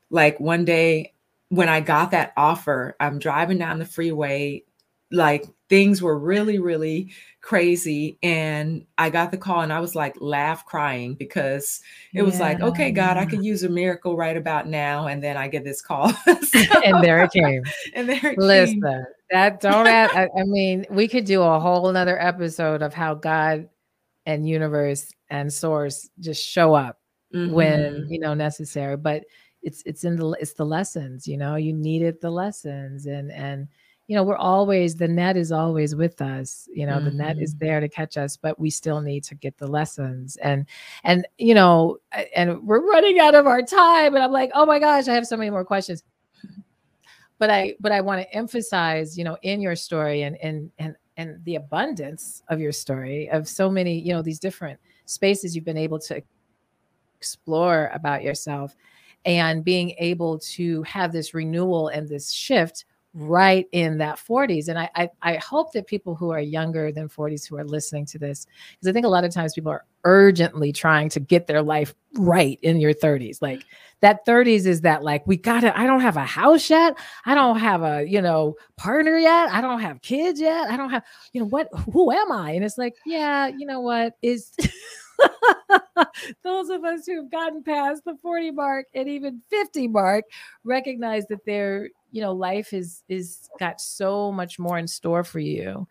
like one day when i got that offer i'm driving down the freeway like things were really really crazy and i got the call and i was like laugh crying because it was yeah. like okay god i could use a miracle right about now and then i get this call so, [laughs] [laughs] and there it came and there it listen came. that don't add, I, I mean we could do a whole another episode of how god and universe and source just show up mm-hmm. when you know necessary but it's it's in the it's the lessons you know you needed the lessons and and you know, we're always, the net is always with us. You know, mm-hmm. the net is mm-hmm. there to catch us, but we still need to get the lessons. And, and, you know, and we're running out of our time. And I'm like, oh my gosh, I have so many more questions. But I, but I want to emphasize, you know, in your story and, and, and, and the abundance of your story of so many, you know, these different spaces you've been able to explore about yourself and being able to have this renewal and this shift right in that 40s. And I, I, I hope that people who are younger than 40s who are listening to this, because I think a lot of times people are urgently trying to get their life right in your 30s. Like that 30s is that like we gotta, I don't have a house yet. I don't have a, you know, partner yet. I don't have kids yet. I don't have, you know, what who am I? And it's like, yeah, you know what is [laughs] those of us who've gotten past the 40 mark and even 50 mark recognize that their you know life is is got so much more in store for you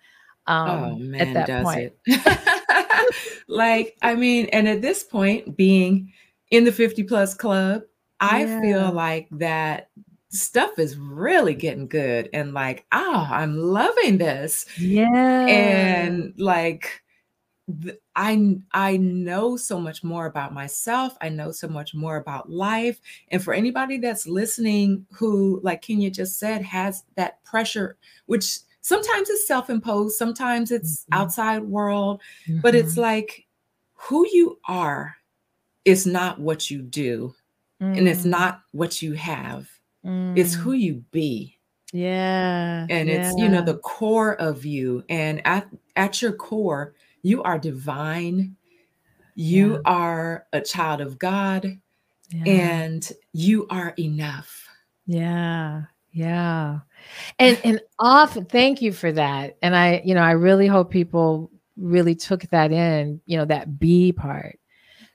um oh, man, at that point. [laughs] like i mean and at this point being in the 50 plus club i yeah. feel like that stuff is really getting good and like oh i'm loving this. Yeah. And like I I know so much more about myself. I know so much more about life. And for anybody that's listening who, like Kenya just said, has that pressure, which sometimes it's self-imposed, sometimes it's mm-hmm. outside world, mm-hmm. but it's mm-hmm. like who you are is not what you do. Mm. And it's mm. not what you have. Mm. It's who you be. Yeah. And yeah. it's, you know, the core of you. And at, at your core, you are divine. You yeah. are a child of God yeah. and you are enough. Yeah. Yeah. And and often thank you for that. And I, you know, I really hope people really took that in, you know, that B part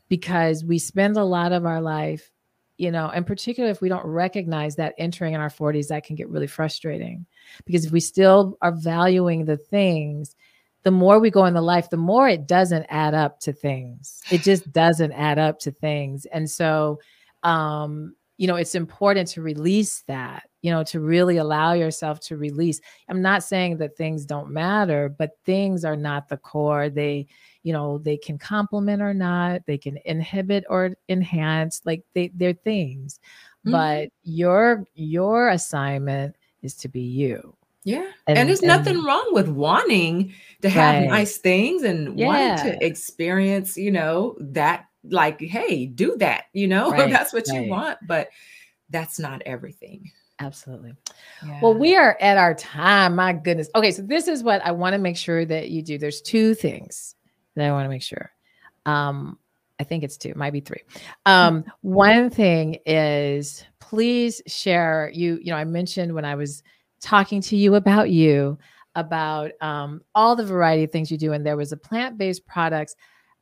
because we spend a lot of our life, you know, and particularly if we don't recognize that entering in our 40s, that can get really frustrating. Because if we still are valuing the things the more we go in the life, the more it doesn't add up to things. It [sighs] just doesn't add up to things. And so, um, you know, it's important to release that, you know, to really allow yourself to release. I'm not saying that things don't matter, but things are not the core. They, you know, they can complement or not, they can inhibit or enhance, like they, they're things. Mm-hmm. But your your assignment is to be you yeah. And, and there's and, nothing wrong with wanting to have right. nice things and yeah. wanting to experience, you know, that like, hey, do that, you know, [laughs] right. that's what right. you want, but that's not everything. Absolutely. Yeah. Well, we are at our time. My goodness. Okay, so this is what I want to make sure that you do. There's two things that I want to make sure. Um, I think it's two, might be three. Um, [laughs] one thing is please share you, you know, I mentioned when I was talking to you about you, about um, all the variety of things you do. And there was a plant based products.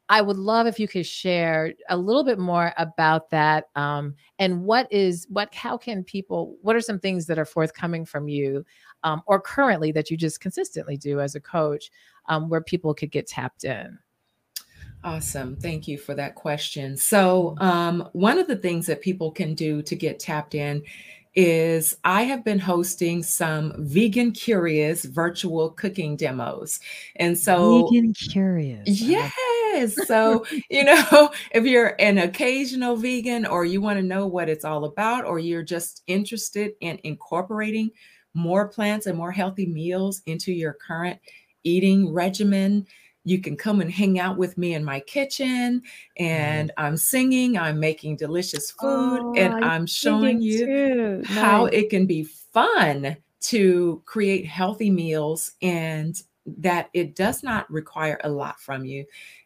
I would love if you could share a little bit more about that um, and what is what how can people what are some things that are forthcoming from you um, or currently that you just consistently do as a coach um, where people could get tapped in Awesome. Thank you for that question. So, um, one of the things that people can do to get tapped in is I have been hosting some vegan curious virtual cooking demos. And so vegan curious. Yes. so, you [laughs] know, if you're an occasional vegan or you want to know what it's all about or you're just interested in incorporating more plants and more healthy meals into your current eating regimen, you can come and hang out with me in my kitchen and I'm singing, I'm making delicious food, oh, and I'm showing you how nice. it can be fun to create healthy meals and that it does not require a lot from you.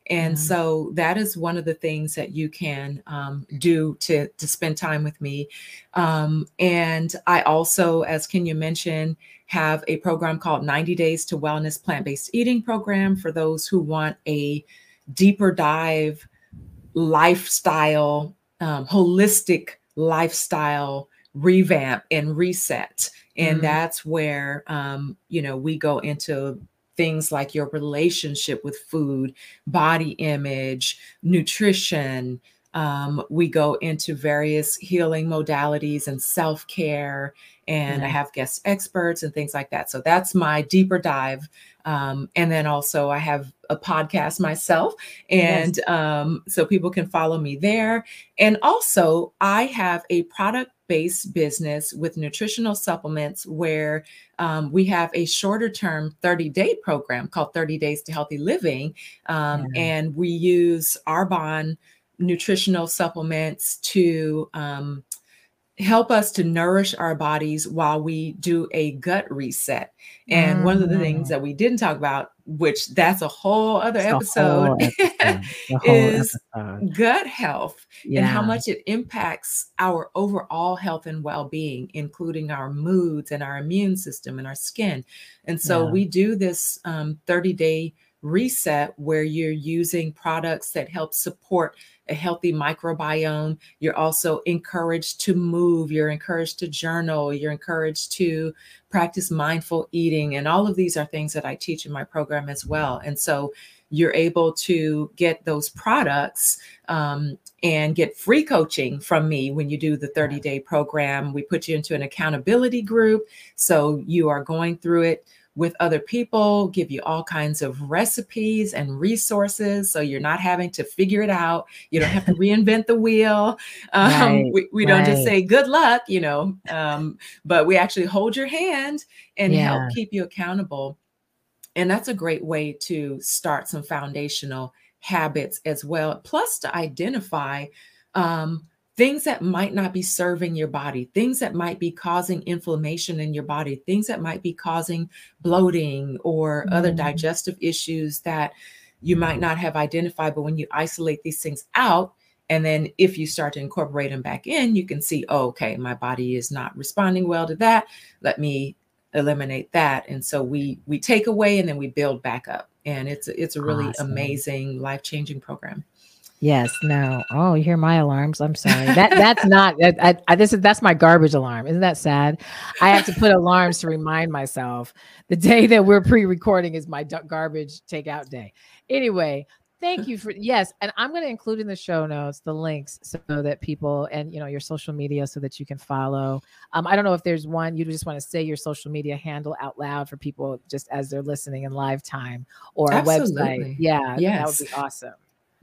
And so that is one of the things that you can um, do to, to spend time with me. Um, and I also, as Kenya mentioned, have a program called 90 Days to Wellness Plant Based Eating Program for those who want a deeper dive lifestyle, um, holistic lifestyle revamp and reset. And mm-hmm. that's where, um, you know, we go into things like your relationship with food, body image, nutrition. Um, we go into various healing modalities and self care and I have guest experts and things like that. So that's my deeper dive. Um, and then also I have a podcast myself, and yes. um, so people can follow me there. And also I have a product based business with nutritional supplements where um, we have a shorter term 30 day program called 30 Days to Healthy Living. Um, yeah. And we use Arbonne nutritional supplements to um, help us to nourish our bodies while we do a gut reset. And mm. one of the things mm. that we didn't talk about, which that's a whole other episode, whole episode. [laughs] Is episode. gut health yeah. and how much it impacts our overall health and well being, including our moods and our immune system and our skin. And so yeah. we do this um, 30 day reset where you're using products that help support a healthy microbiome. You're also encouraged to move, you're encouraged to journal, you're encouraged to practice mindful eating. And all of these are things that I teach in my program as well. And so you're able to get those products um, and get free coaching from me when you do the 30 day program. We put you into an accountability group. So you are going through it with other people, give you all kinds of recipes and resources. So you're not having to figure it out. You don't have to [laughs] reinvent the wheel. Um, right, we, we don't just say good luck, you know, um, but we actually hold your hand and yeah. help keep you accountable. And that's a great way to start some foundational habits as well. Plus, to identify um, things that might not be serving your body, things that might be causing inflammation in your body, things that might be causing bloating or mm. other digestive issues that you might not have identified. But when you isolate these things out, and then if you start to incorporate them back in, you can see, oh, okay, my body is not responding well to that. Let me eliminate that. And so we we take away and then we build back up. And it's it's a really awesome. amazing, life-changing program. Yes, no. Oh, you hear my alarms? I'm sorry. That that's not. I, I, this is that's my garbage alarm. Isn't that sad? I have to put alarms to remind myself the day that we're pre-recording is my garbage takeout day. Anyway, thank you for yes, and I'm going to include in the show notes the links so that people and you know your social media so that you can follow. Um, I don't know if there's one you just want to say your social media handle out loud for people just as they're listening in live time or Absolutely. a website. Yeah, yes. that would be awesome.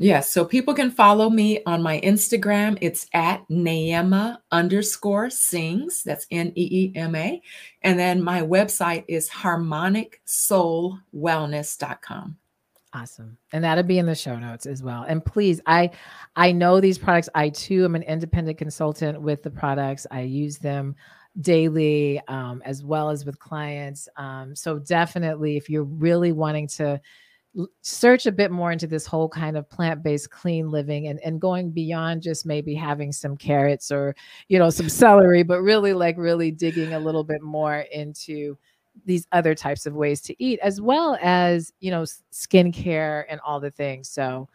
Yes. So people can follow me on my Instagram. It's at Neema underscore sings. That's N E E M A. And then my website is harmonicsoulwellness.com. Awesome. And that'll be in the show notes as well. And please, I I know these products. I too am an independent consultant with the products. I use them daily um, as well as with clients. Um, so definitely if you're really wanting to search a bit more into this whole kind of plant-based clean living and, and going beyond just maybe having some carrots or you know some celery but really like really digging a little bit more into these other types of ways to eat as well as you know skincare and all the things. So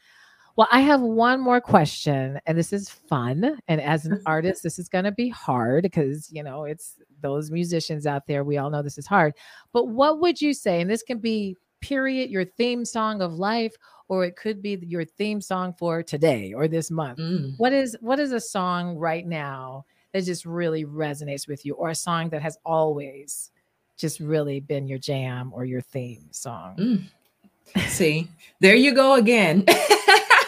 well i have one more question and this is fun and as an mm-hmm. artist this is going to be hard because you know it's those musicians out there we all know this is hard but what would you say and this can be period, your theme song of life, or it could be your theme song for today or this month. Mm. What is what is a song right now that just really resonates with you, or a song that has always just really been your jam or your theme song? Mm. See, there you go again. [laughs]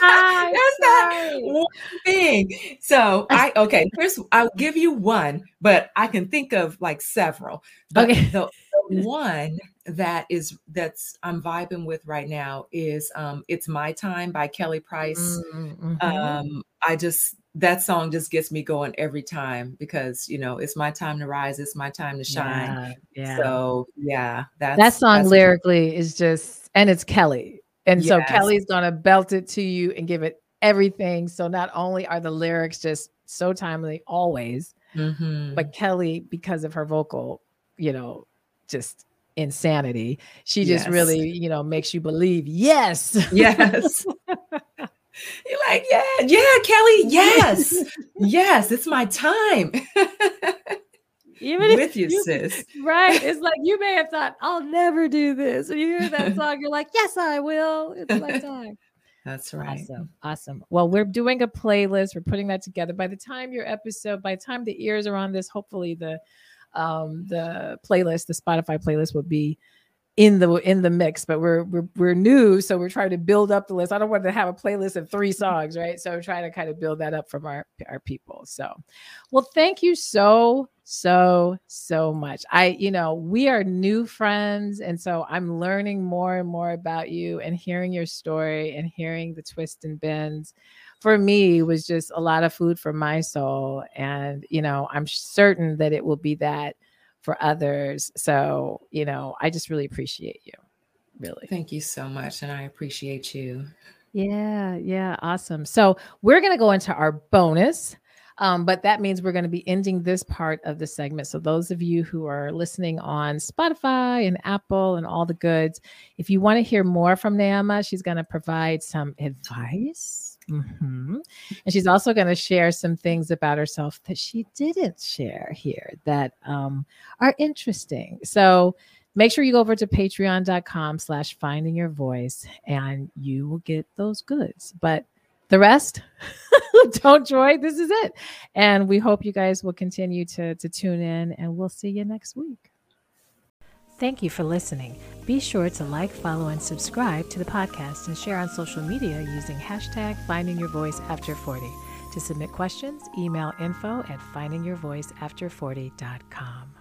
That's not one thing. So I okay, First, I'll give you one, but I can think of like several. But okay. the, [laughs] the one that is that's I'm vibing with right now is um It's My Time by Kelly Price. Mm-hmm. Um I just that song just gets me going every time because you know it's my time to rise, it's my time to shine. Yeah. yeah. So yeah, that song lyrically is just and it's Kelly. And yes. so Kelly's gonna belt it to you and give it everything. So not only are the lyrics just so timely always, mm-hmm. but Kelly, because of her vocal, you know, just insanity. She just yes. really, you know, makes you believe, yes. Yes. [laughs] You're like, yeah, yeah, Kelly, yes, [laughs] yes, it's my time. [laughs] Even with you, you, sis. [laughs] Right. It's [laughs] like you may have thought, I'll never do this. And you hear that [laughs] song, you're like, yes, I will. It's my time. That's right. Awesome. Awesome. Well, we're doing a playlist. We're putting that together. By the time your episode, by the time the ears are on this, hopefully the um, the playlist, the Spotify playlist will be in the in the mix but we're, we're we're new so we're trying to build up the list. I don't want to have a playlist of three songs right? So we're trying to kind of build that up from our our people. So well thank you so so so much. I you know we are new friends and so i'm learning more and more about you and hearing your story and hearing the twists and bends. For me was just a lot of food for my soul. And, you know, I'm certain that it will be that for others. So, you know, I just really appreciate you. Really. Thank you so much. And I appreciate you. Yeah, yeah, awesome. So we're going to go into our bonus. Um, but that means we're going to be ending this part of the segment. So, those of you who are listening on Spotify and Apple and all the goods, if you want to hear more from Neema, she's going to provide some advice. Mm-hmm. And she's also going to share some things about herself that she didn't share here that um, are interesting. So, make sure you go over to patreon.com slash finding your voice and you will get those goods. But the rest [laughs] don't joy this is it and we hope you guys will continue to, to tune in and we'll see you next week thank you for listening. Be sure to like follow and subscribe to the podcast and share on social media using hashtag finding your voice after 40 to submit questions email info at findingyourvoiceafter40.com